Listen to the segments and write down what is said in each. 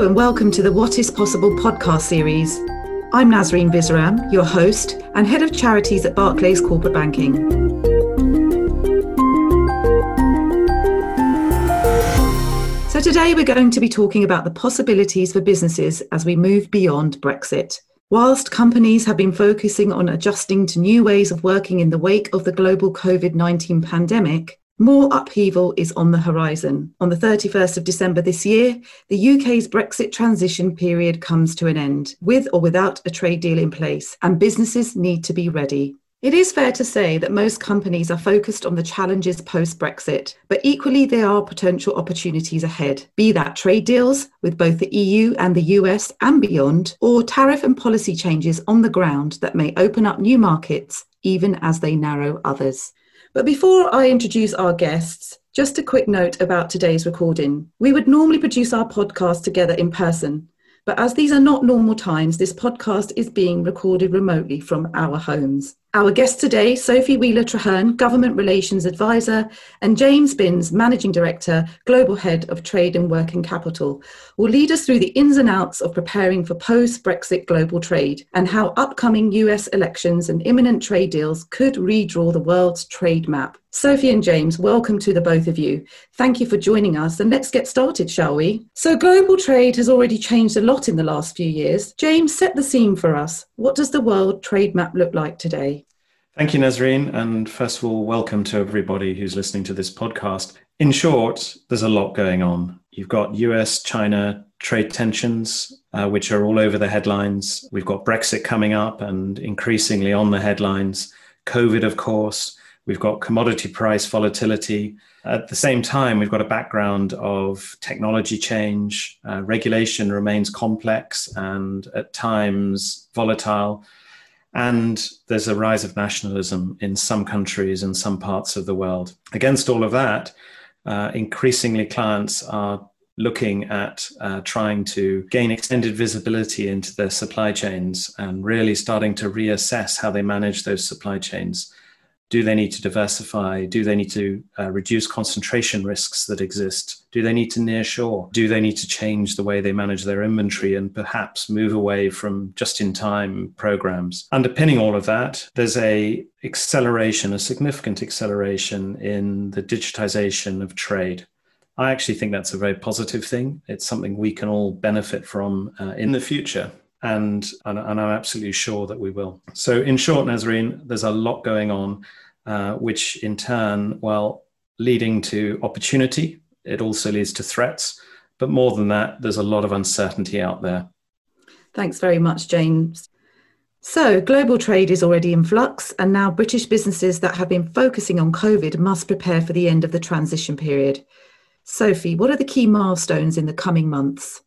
And welcome to the What is Possible podcast series. I'm Nazreen Visram, your host and head of charities at Barclays Corporate Banking. So, today we're going to be talking about the possibilities for businesses as we move beyond Brexit. Whilst companies have been focusing on adjusting to new ways of working in the wake of the global COVID 19 pandemic, more upheaval is on the horizon. On the 31st of December this year, the UK's Brexit transition period comes to an end, with or without a trade deal in place, and businesses need to be ready. It is fair to say that most companies are focused on the challenges post Brexit, but equally there are potential opportunities ahead, be that trade deals with both the EU and the US and beyond, or tariff and policy changes on the ground that may open up new markets even as they narrow others. But before I introduce our guests, just a quick note about today's recording. We would normally produce our podcast together in person, but as these are not normal times, this podcast is being recorded remotely from our homes. Our guests today, Sophie Wheeler Traherne, Government Relations Advisor, and James Binns, Managing Director, Global Head of Trade and Working Capital, will lead us through the ins and outs of preparing for post Brexit global trade and how upcoming US elections and imminent trade deals could redraw the world's trade map. Sophie and James, welcome to the both of you. Thank you for joining us, and let's get started, shall we? So, global trade has already changed a lot in the last few years. James, set the scene for us. What does the world trade map look like today? Thank you, Nazreen. And first of all, welcome to everybody who's listening to this podcast. In short, there's a lot going on. You've got US China trade tensions, uh, which are all over the headlines. We've got Brexit coming up and increasingly on the headlines. COVID, of course. We've got commodity price volatility. At the same time, we've got a background of technology change. Uh, regulation remains complex and at times volatile. And there's a rise of nationalism in some countries and some parts of the world. Against all of that, uh, increasingly clients are looking at uh, trying to gain extended visibility into their supply chains and really starting to reassess how they manage those supply chains do they need to diversify? Do they need to uh, reduce concentration risks that exist? Do they need to nearshore? Do they need to change the way they manage their inventory and perhaps move away from just-in-time programs? Underpinning all of that, there's a acceleration, a significant acceleration in the digitization of trade. I actually think that's a very positive thing. It's something we can all benefit from uh, in the future and, and, and I'm absolutely sure that we will. So, in short, Nazreen, there's a lot going on, uh, which in turn, well, leading to opportunity. It also leads to threats, but more than that, there's a lot of uncertainty out there. Thanks very much, James. So, global trade is already in flux, and now British businesses that have been focusing on COVID must prepare for the end of the transition period. Sophie, what are the key milestones in the coming months?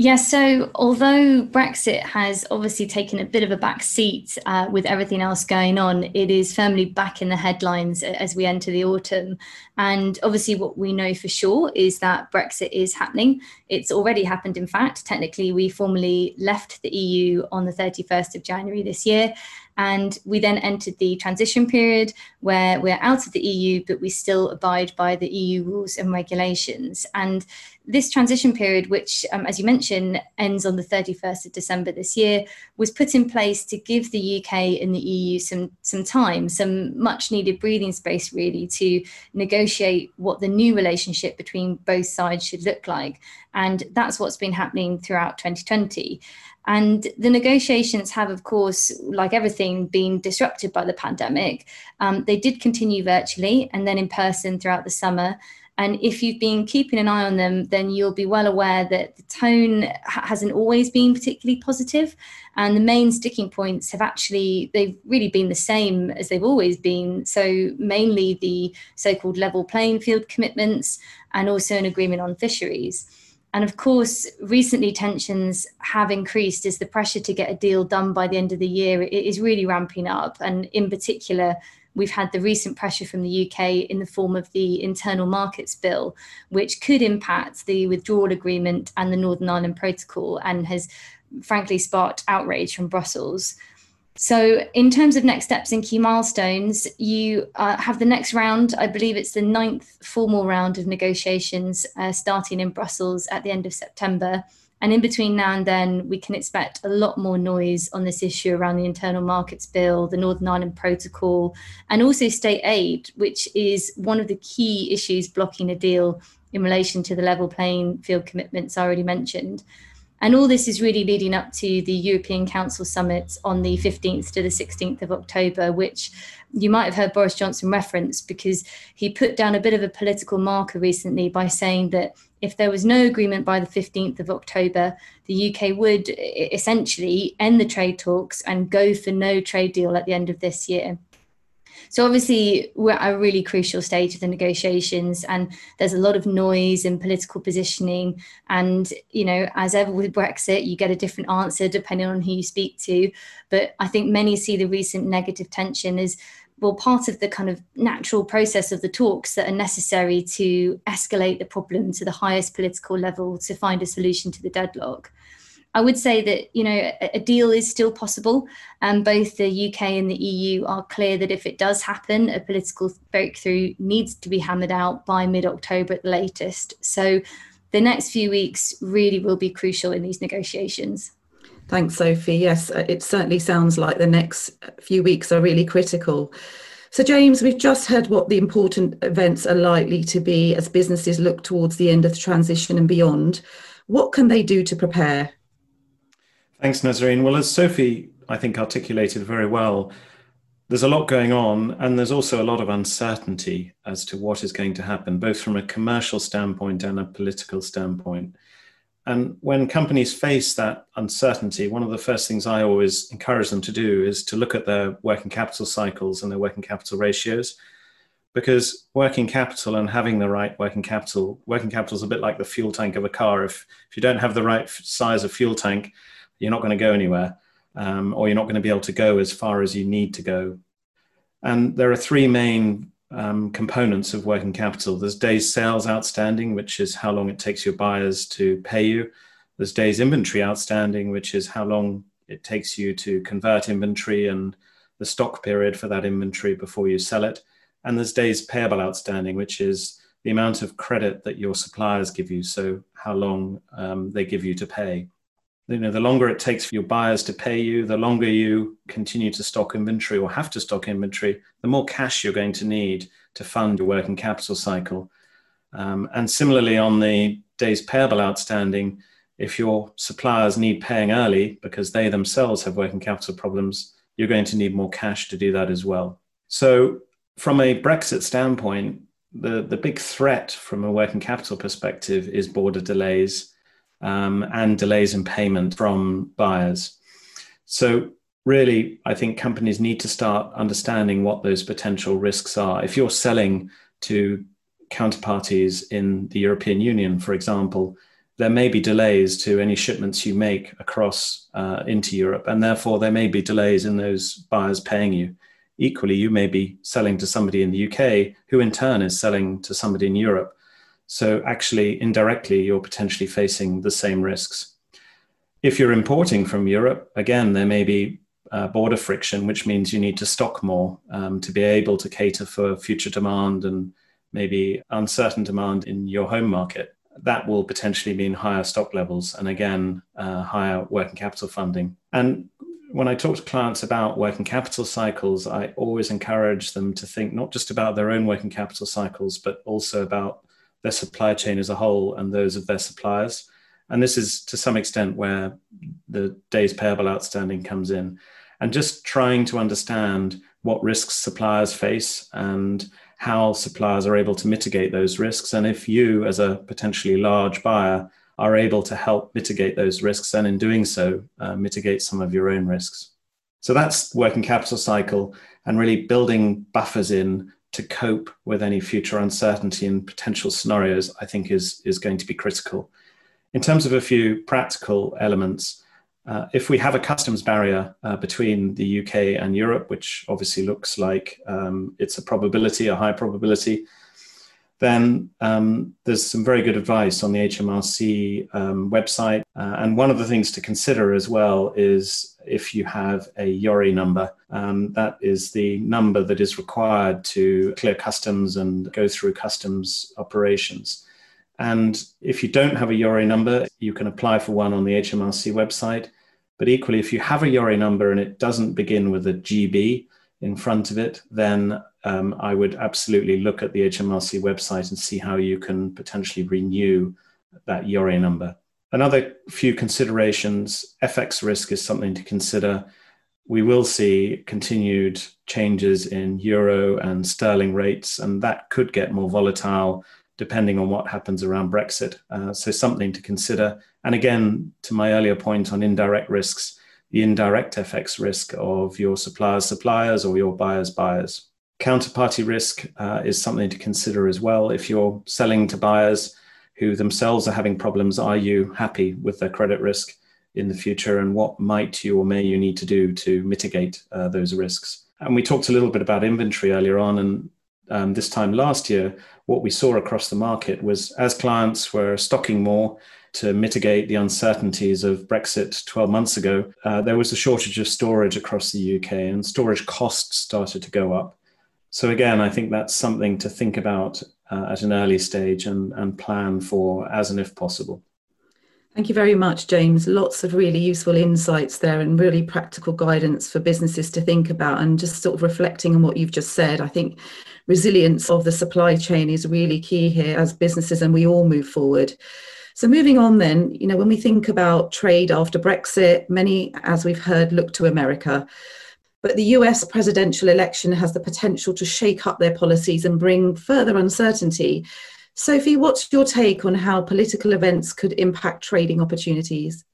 Yeah, so although Brexit has obviously taken a bit of a back seat uh, with everything else going on, it is firmly back in the headlines as we enter the autumn. And obviously, what we know for sure is that Brexit is happening. It's already happened, in fact. Technically, we formally left the EU on the 31st of January this year. And we then entered the transition period where we're out of the EU, but we still abide by the EU rules and regulations. And this transition period, which, um, as you mentioned, ends on the 31st of December this year, was put in place to give the UK and the EU some, some time, some much needed breathing space, really, to negotiate what the new relationship between both sides should look like. And that's what's been happening throughout 2020. And the negotiations have, of course, like everything, been disrupted by the pandemic. Um, they did continue virtually and then in person throughout the summer. And if you've been keeping an eye on them, then you'll be well aware that the tone hasn't always been particularly positive. And the main sticking points have actually, they've really been the same as they've always been. So, mainly the so called level playing field commitments and also an agreement on fisheries. And of course, recently tensions have increased as the pressure to get a deal done by the end of the year is really ramping up. And in particular, we've had the recent pressure from the UK in the form of the Internal Markets Bill, which could impact the withdrawal agreement and the Northern Ireland Protocol and has frankly sparked outrage from Brussels. So, in terms of next steps and key milestones, you uh, have the next round. I believe it's the ninth formal round of negotiations uh, starting in Brussels at the end of September. And in between now and then, we can expect a lot more noise on this issue around the Internal Markets Bill, the Northern Ireland Protocol, and also state aid, which is one of the key issues blocking a deal in relation to the level playing field commitments I already mentioned. And all this is really leading up to the European Council summit on the 15th to the 16th of October, which you might have heard Boris Johnson reference because he put down a bit of a political marker recently by saying that if there was no agreement by the 15th of October, the UK would essentially end the trade talks and go for no trade deal at the end of this year. So obviously we're at a really crucial stage of the negotiations and there's a lot of noise and political positioning. And, you know, as ever with Brexit, you get a different answer depending on who you speak to. But I think many see the recent negative tension as well part of the kind of natural process of the talks that are necessary to escalate the problem to the highest political level to find a solution to the deadlock. I would say that you know a, a deal is still possible, and both the UK and the EU are clear that if it does happen, a political breakthrough needs to be hammered out by mid-October at the latest. So, the next few weeks really will be crucial in these negotiations. Thanks, Sophie. Yes, uh, it certainly sounds like the next few weeks are really critical. So, James, we've just heard what the important events are likely to be as businesses look towards the end of the transition and beyond. What can they do to prepare? Thanks, Nazreen. Well, as Sophie, I think, articulated very well, there's a lot going on, and there's also a lot of uncertainty as to what is going to happen, both from a commercial standpoint and a political standpoint. And when companies face that uncertainty, one of the first things I always encourage them to do is to look at their working capital cycles and their working capital ratios. Because working capital and having the right working capital, working capital is a bit like the fuel tank of a car. If, if you don't have the right size of fuel tank, you're not going to go anywhere, um, or you're not going to be able to go as far as you need to go. And there are three main um, components of working capital. There's days sales outstanding, which is how long it takes your buyers to pay you. There's days inventory outstanding, which is how long it takes you to convert inventory and the stock period for that inventory before you sell it. And there's days payable outstanding, which is the amount of credit that your suppliers give you. So how long um, they give you to pay you know the longer it takes for your buyers to pay you the longer you continue to stock inventory or have to stock inventory the more cash you're going to need to fund your working capital cycle. Um, and similarly on the days payable outstanding if your suppliers need paying early because they themselves have working capital problems you're going to need more cash to do that as well. So from a brexit standpoint the, the big threat from a working capital perspective is border delays um, and delays in payment from buyers. So, really, I think companies need to start understanding what those potential risks are. If you're selling to counterparties in the European Union, for example, there may be delays to any shipments you make across uh, into Europe, and therefore there may be delays in those buyers paying you. Equally, you may be selling to somebody in the UK who in turn is selling to somebody in Europe. So actually, indirectly, you're potentially facing the same risks. If you're importing from Europe, again, there may be uh, border friction, which means you need to stock more um, to be able to cater for future demand and maybe uncertain demand in your home market. That will potentially mean higher stock levels and again, uh, higher working capital funding. And when I talk to clients about working capital cycles, I always encourage them to think not just about their own working capital cycles, but also about their supply chain as a whole and those of their suppliers. And this is to some extent where the days payable outstanding comes in. And just trying to understand what risks suppliers face and how suppliers are able to mitigate those risks. And if you, as a potentially large buyer, are able to help mitigate those risks, and in doing so, uh, mitigate some of your own risks. So that's working capital cycle and really building buffers in to cope with any future uncertainty and potential scenarios, I think is, is going to be critical. In terms of a few practical elements, uh, if we have a customs barrier uh, between the UK and Europe, which obviously looks like um, it's a probability, a high probability, then um, there's some very good advice on the HMRC um, website. Uh, and one of the things to consider as well is if you have a EORI number, um, that is the number that is required to clear customs and go through customs operations. And if you don't have a EORI number, you can apply for one on the HMRC website. But equally, if you have a EORI number and it doesn't begin with a GB in front of it, then um, I would absolutely look at the HMRC website and see how you can potentially renew that EORI number. Another few considerations FX risk is something to consider. We will see continued changes in euro and sterling rates, and that could get more volatile depending on what happens around Brexit. Uh, so, something to consider. And again, to my earlier point on indirect risks, the indirect FX risk of your suppliers' suppliers or your buyers' buyers. Counterparty risk uh, is something to consider as well. If you're selling to buyers who themselves are having problems, are you happy with their credit risk in the future? And what might you or may you need to do to mitigate uh, those risks? And we talked a little bit about inventory earlier on. And um, this time last year, what we saw across the market was as clients were stocking more to mitigate the uncertainties of Brexit 12 months ago, uh, there was a shortage of storage across the UK and storage costs started to go up. So, again, I think that's something to think about uh, at an early stage and, and plan for as and if possible. Thank you very much, James. Lots of really useful insights there and really practical guidance for businesses to think about. And just sort of reflecting on what you've just said, I think resilience of the supply chain is really key here as businesses and we all move forward. So moving on then, you know, when we think about trade after Brexit, many, as we've heard, look to America. But the US presidential election has the potential to shake up their policies and bring further uncertainty. Sophie, what's your take on how political events could impact trading opportunities?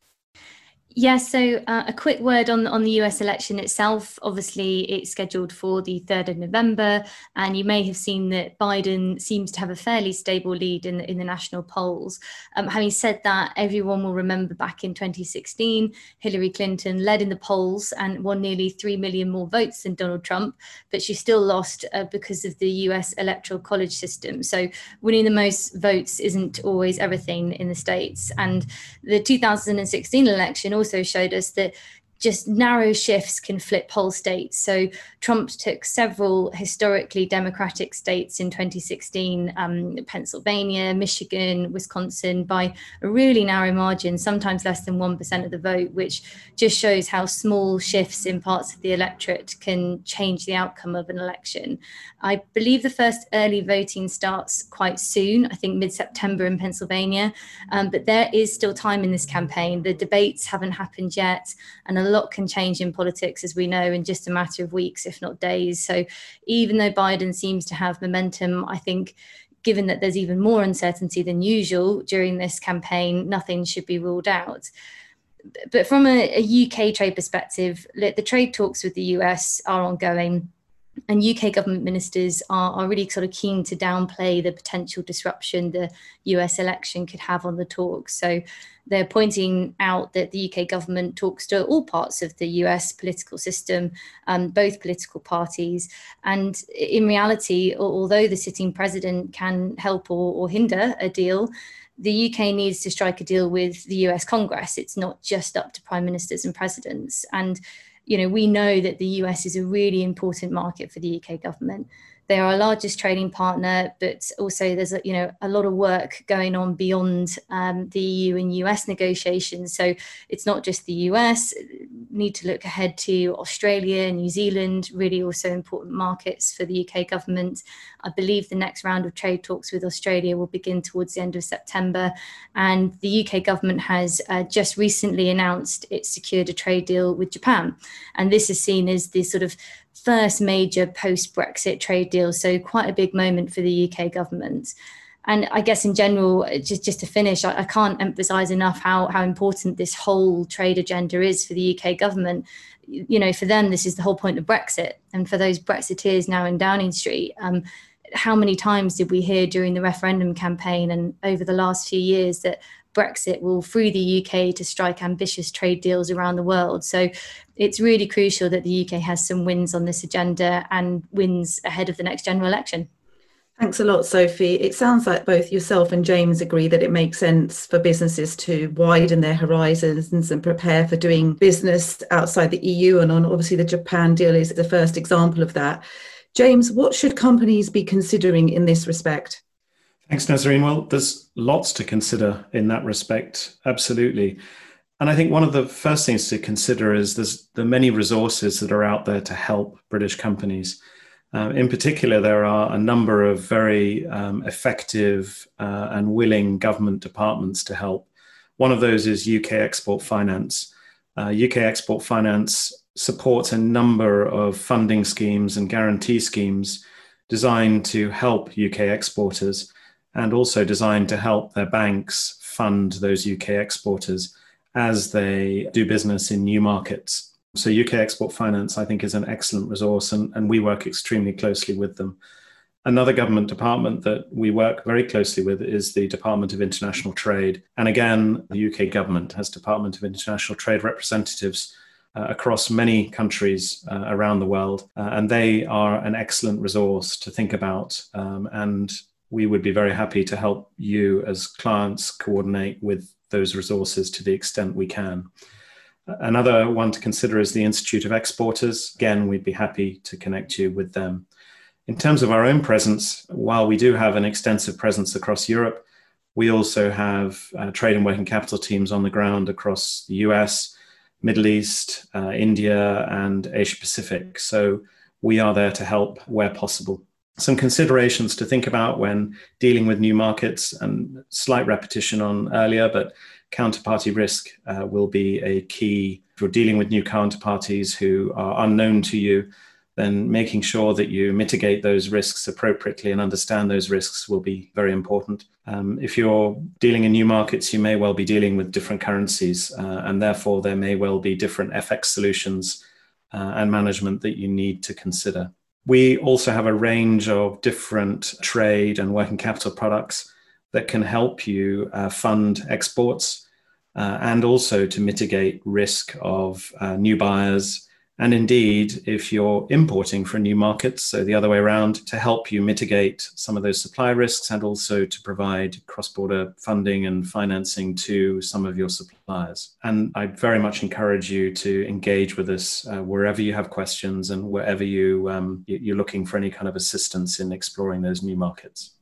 Yeah, so uh, a quick word on on the US election itself. Obviously, it's scheduled for the 3rd of November, and you may have seen that Biden seems to have a fairly stable lead in the, in the national polls. Um, having said that, everyone will remember back in 2016, Hillary Clinton led in the polls and won nearly 3 million more votes than Donald Trump, but she still lost uh, because of the US electoral college system. So, winning the most votes isn't always everything in the States. And the 2016 election also also showed us that just narrow shifts can flip whole states. So Trump took several historically Democratic states in 2016, um, Pennsylvania, Michigan, Wisconsin, by a really narrow margin, sometimes less than 1% of the vote, which just shows how small shifts in parts of the electorate can change the outcome of an election. I believe the first early voting starts quite soon, I think mid September in Pennsylvania, um, but there is still time in this campaign. The debates haven't happened yet, and a lot can change in politics, as we know, in just a matter of weeks, if not days. So even though Biden seems to have momentum, I think given that there's even more uncertainty than usual during this campaign, nothing should be ruled out. But from a, a UK trade perspective, the trade talks with the US are ongoing and UK government ministers are, are really sort of keen to downplay the potential disruption the US election could have on the talks. So they're pointing out that the UK government talks to all parts of the US political system, um, both political parties. And in reality, although the sitting president can help or, or hinder a deal, the UK needs to strike a deal with the US Congress. It's not just up to prime ministers and presidents. And you know, we know that the US is a really important market for the UK government. They are our largest trading partner, but also there's a, you know a lot of work going on beyond um, the EU and US negotiations. So it's not just the US. Need to look ahead to Australia, New Zealand, really also important markets for the UK government. I believe the next round of trade talks with Australia will begin towards the end of September, and the UK government has uh, just recently announced it secured a trade deal with Japan, and this is seen as the sort of first major post Brexit trade deal. So, quite a big moment for the UK government. And I guess in general, just, just to finish, I, I can't emphasize enough how, how important this whole trade agenda is for the UK government. You know, for them, this is the whole point of Brexit. And for those Brexiteers now in Downing Street, um, how many times did we hear during the referendum campaign and over the last few years that Brexit will free the UK to strike ambitious trade deals around the world. So it's really crucial that the UK has some wins on this agenda and wins ahead of the next general election. Thanks a lot, Sophie. It sounds like both yourself and James agree that it makes sense for businesses to widen their horizons and prepare for doing business outside the EU. And on obviously the Japan deal is the first example of that. James, what should companies be considering in this respect? Thanks, Nazreen. Well, there's lots to consider in that respect, absolutely. And I think one of the first things to consider is there's the many resources that are out there to help British companies. Uh, in particular, there are a number of very um, effective uh, and willing government departments to help. One of those is UK Export Finance. Uh, UK Export Finance supports a number of funding schemes and guarantee schemes designed to help UK exporters and also designed to help their banks fund those UK exporters as they do business in new markets. So UK Export Finance, I think, is an excellent resource, and, and we work extremely closely with them. Another government department that we work very closely with is the Department of International Trade. And again, the UK government has Department of International Trade representatives uh, across many countries uh, around the world. Uh, and they are an excellent resource to think about. Um, and we would be very happy to help you as clients coordinate with those resources to the extent we can. Another one to consider is the Institute of Exporters. Again, we'd be happy to connect you with them. In terms of our own presence, while we do have an extensive presence across Europe, we also have uh, trade and working capital teams on the ground across the US, Middle East, uh, India, and Asia Pacific. So we are there to help where possible. Some considerations to think about when dealing with new markets, and slight repetition on earlier, but counterparty risk uh, will be a key. If you're dealing with new counterparties who are unknown to you, then making sure that you mitigate those risks appropriately and understand those risks will be very important. Um, if you're dealing in new markets, you may well be dealing with different currencies, uh, and therefore there may well be different FX solutions uh, and management that you need to consider. We also have a range of different trade and working capital products that can help you uh, fund exports uh, and also to mitigate risk of uh, new buyers. And indeed, if you're importing from new markets, so the other way around, to help you mitigate some of those supply risks and also to provide cross border funding and financing to some of your suppliers. And I very much encourage you to engage with us uh, wherever you have questions and wherever you, um, you're looking for any kind of assistance in exploring those new markets.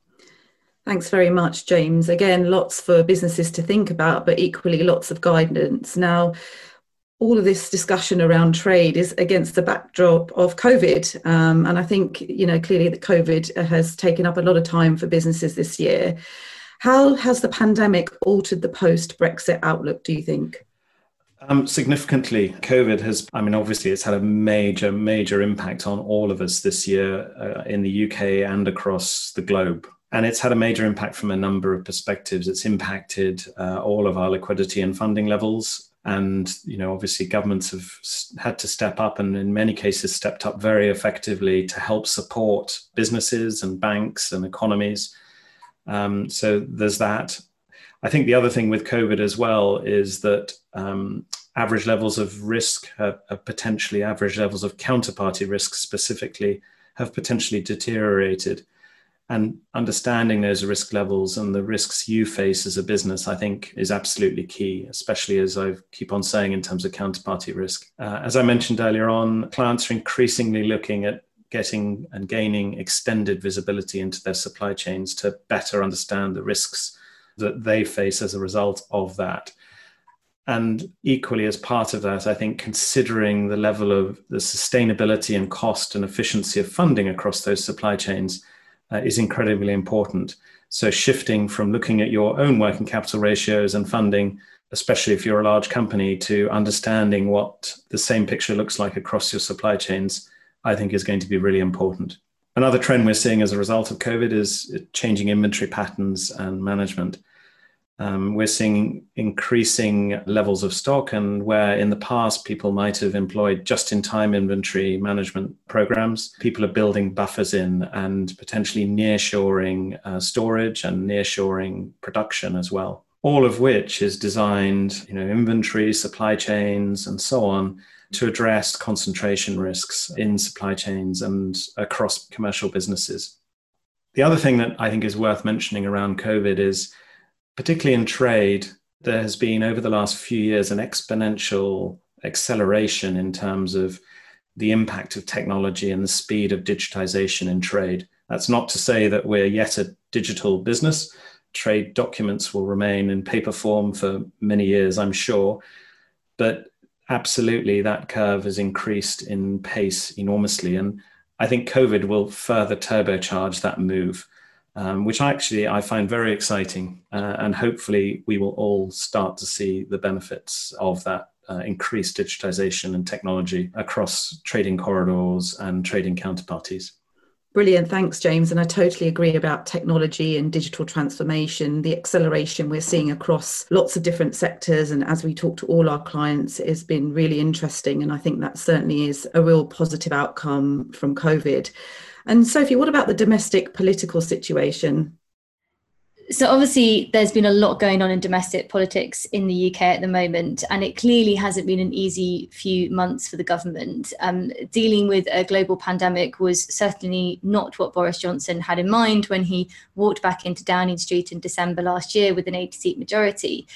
Thanks very much, James. Again, lots for businesses to think about, but equally lots of guidance. Now, all of this discussion around trade is against the backdrop of COVID. Um, and I think, you know, clearly that COVID has taken up a lot of time for businesses this year. How has the pandemic altered the post Brexit outlook, do you think? Um, significantly, COVID has, I mean, obviously, it's had a major, major impact on all of us this year uh, in the UK and across the globe and it's had a major impact from a number of perspectives. It's impacted uh, all of our liquidity and funding levels. And, you know, obviously governments have had to step up and in many cases stepped up very effectively to help support businesses and banks and economies. Um, so there's that. I think the other thing with COVID as well is that um, average levels of risk, have, have potentially average levels of counterparty risk specifically, have potentially deteriorated and understanding those risk levels and the risks you face as a business i think is absolutely key especially as i keep on saying in terms of counterparty risk. Uh, as i mentioned earlier on clients are increasingly looking at getting and gaining extended visibility into their supply chains to better understand the risks that they face as a result of that. And equally as part of that i think considering the level of the sustainability and cost and efficiency of funding across those supply chains uh, is incredibly important. So, shifting from looking at your own working capital ratios and funding, especially if you're a large company, to understanding what the same picture looks like across your supply chains, I think is going to be really important. Another trend we're seeing as a result of COVID is changing inventory patterns and management. Um, we're seeing increasing levels of stock, and where in the past people might have employed just in time inventory management programs, people are building buffers in and potentially nearshoring uh, storage and nearshoring production as well. All of which is designed, you know, inventory, supply chains, and so on to address concentration risks in supply chains and across commercial businesses. The other thing that I think is worth mentioning around COVID is, particularly in trade, there has been over the last few years an exponential acceleration in terms of the impact of technology and the speed of digitization in trade. That's not to say that we're yet a digital business. Trade documents will remain in paper form for many years, I'm sure. But absolutely, that curve has increased in pace enormously. And I think COVID will further turbocharge that move, um, which actually I find very exciting. Uh, and hopefully, we will all start to see the benefits of that uh, increased digitization and technology across trading corridors and trading counterparties. Brilliant. Thanks, James. And I totally agree about technology and digital transformation. The acceleration we're seeing across lots of different sectors. And as we talk to all our clients, has been really interesting. And I think that certainly is a real positive outcome from COVID. And Sophie, what about the domestic political situation? so obviously there's been a lot going on in domestic politics in the UK at the moment, and it clearly hasn't been an easy few months for the government. Um, dealing with a global pandemic was certainly not what Boris Johnson had in mind when he walked back into Downing Street in December last year with an 80 seat majority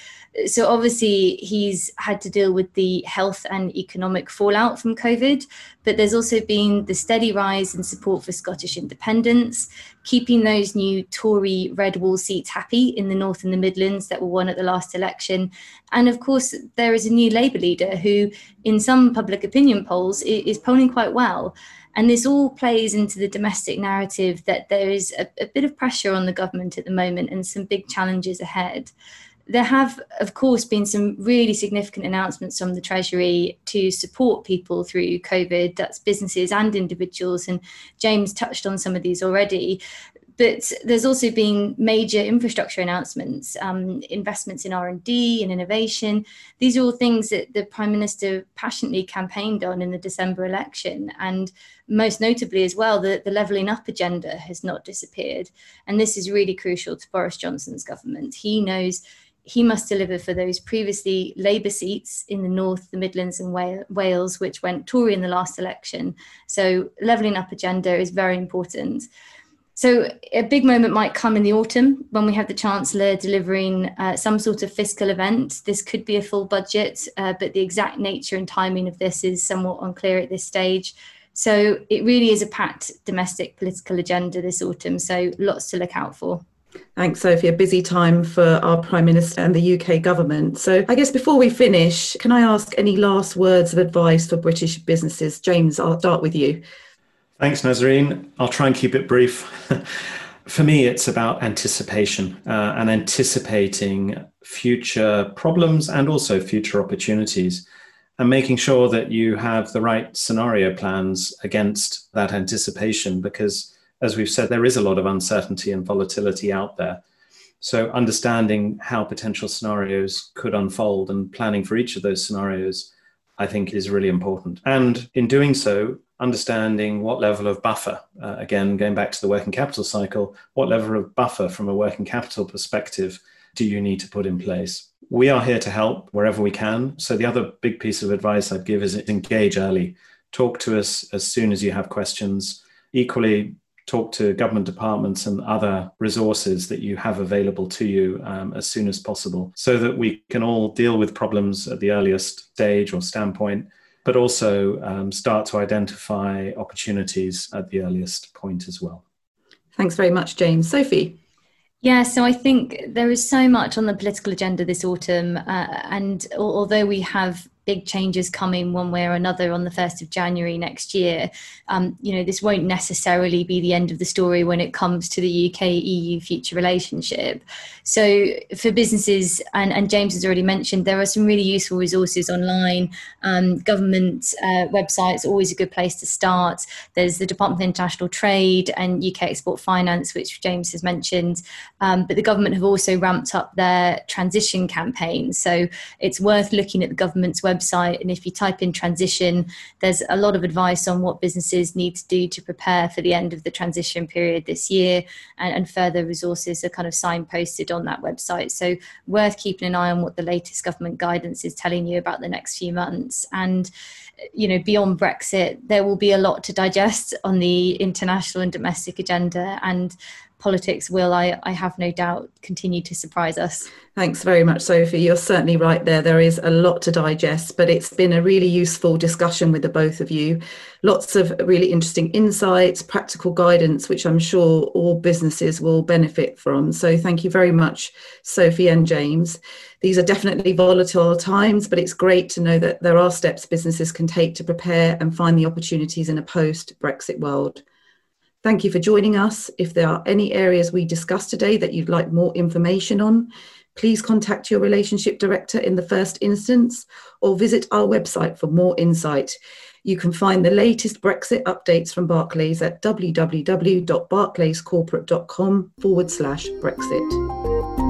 so obviously he's had to deal with the health and economic fallout from COVID, but there's also been the steady rise in support for Scottish independence, keeping those new Tory red wall seats happy in the North and the Midlands that were won at the last election. And of course, there is a new Labour leader who, in some public opinion polls, is polling quite well. And this all plays into the domestic narrative that there is a, a bit of pressure on the government at the moment and some big challenges ahead there have, of course, been some really significant announcements from the Treasury to support people through COVID. That's businesses and individuals, and James touched on some of these already. But there's also been major infrastructure announcements, um, investments in R and D and innovation. These are all things that the Prime Minister passionately campaigned on in the December election, and most notably as well, the, the levelling up agenda has not disappeared. And this is really crucial to Boris Johnson's government. He knows he must deliver for those previously Labour seats in the North, the Midlands, and Wales, which went Tory in the last election. So, levelling up agenda is very important. So, a big moment might come in the autumn when we have the Chancellor delivering uh, some sort of fiscal event. This could be a full budget, uh, but the exact nature and timing of this is somewhat unclear at this stage. So, it really is a packed domestic political agenda this autumn. So, lots to look out for. Thanks, Sophie. A busy time for our Prime Minister and the UK government. So, I guess before we finish, can I ask any last words of advice for British businesses? James, I'll start with you. Thanks, Nazreen. I'll try and keep it brief. for me, it's about anticipation uh, and anticipating future problems and also future opportunities and making sure that you have the right scenario plans against that anticipation because as we've said, there is a lot of uncertainty and volatility out there. So, understanding how potential scenarios could unfold and planning for each of those scenarios, I think, is really important. And in doing so, understanding what level of buffer, uh, again, going back to the working capital cycle, what level of buffer from a working capital perspective do you need to put in place? We are here to help wherever we can. So, the other big piece of advice I'd give is engage early. Talk to us as soon as you have questions. Equally, talk to government departments and other resources that you have available to you um, as soon as possible so that we can all deal with problems at the earliest stage or standpoint, but also um, start to identify opportunities at the earliest point as well. Thanks very much, James. Sophie? Yeah, so I think there is so much on the political agenda this autumn. Uh, and although we have big changes coming one way or another on the 1st of January next year, um, you know, this won't necessarily be the end of the story when it comes to the UK EU future relationship. So for businesses, and, and James has already mentioned, there are some really useful resources online. Um, government uh, websites always a good place to start. There's the Department of International Trade and UK Export Finance, which James has mentioned. Um, but the government have also ramped up their transition campaign. So it's worth looking at the government's website website. And if you type in transition, there's a lot of advice on what businesses need to do to prepare for the end of the transition period this year. And, and further resources are kind of signposted on that website. So, worth keeping an eye on what the latest government guidance is telling you about the next few months. And you know, beyond Brexit, there will be a lot to digest on the international and domestic agenda. And politics will, I, I have no doubt, continue to surprise us. Thanks very much, Sophie. You're certainly right there. There is a lot to digest, but it's been a really useful discussion with the both of you. Lots of really interesting insights, practical guidance, which I'm sure all businesses will benefit from. So thank you very much, Sophie and James. These are definitely volatile times, but it's great to know that there are steps businesses can take to prepare and find the opportunities in a post Brexit world. Thank you for joining us. If there are any areas we discussed today that you'd like more information on, please contact your relationship director in the first instance or visit our website for more insight. You can find the latest Brexit updates from Barclays at www.barclayscorporate.com forward slash Brexit.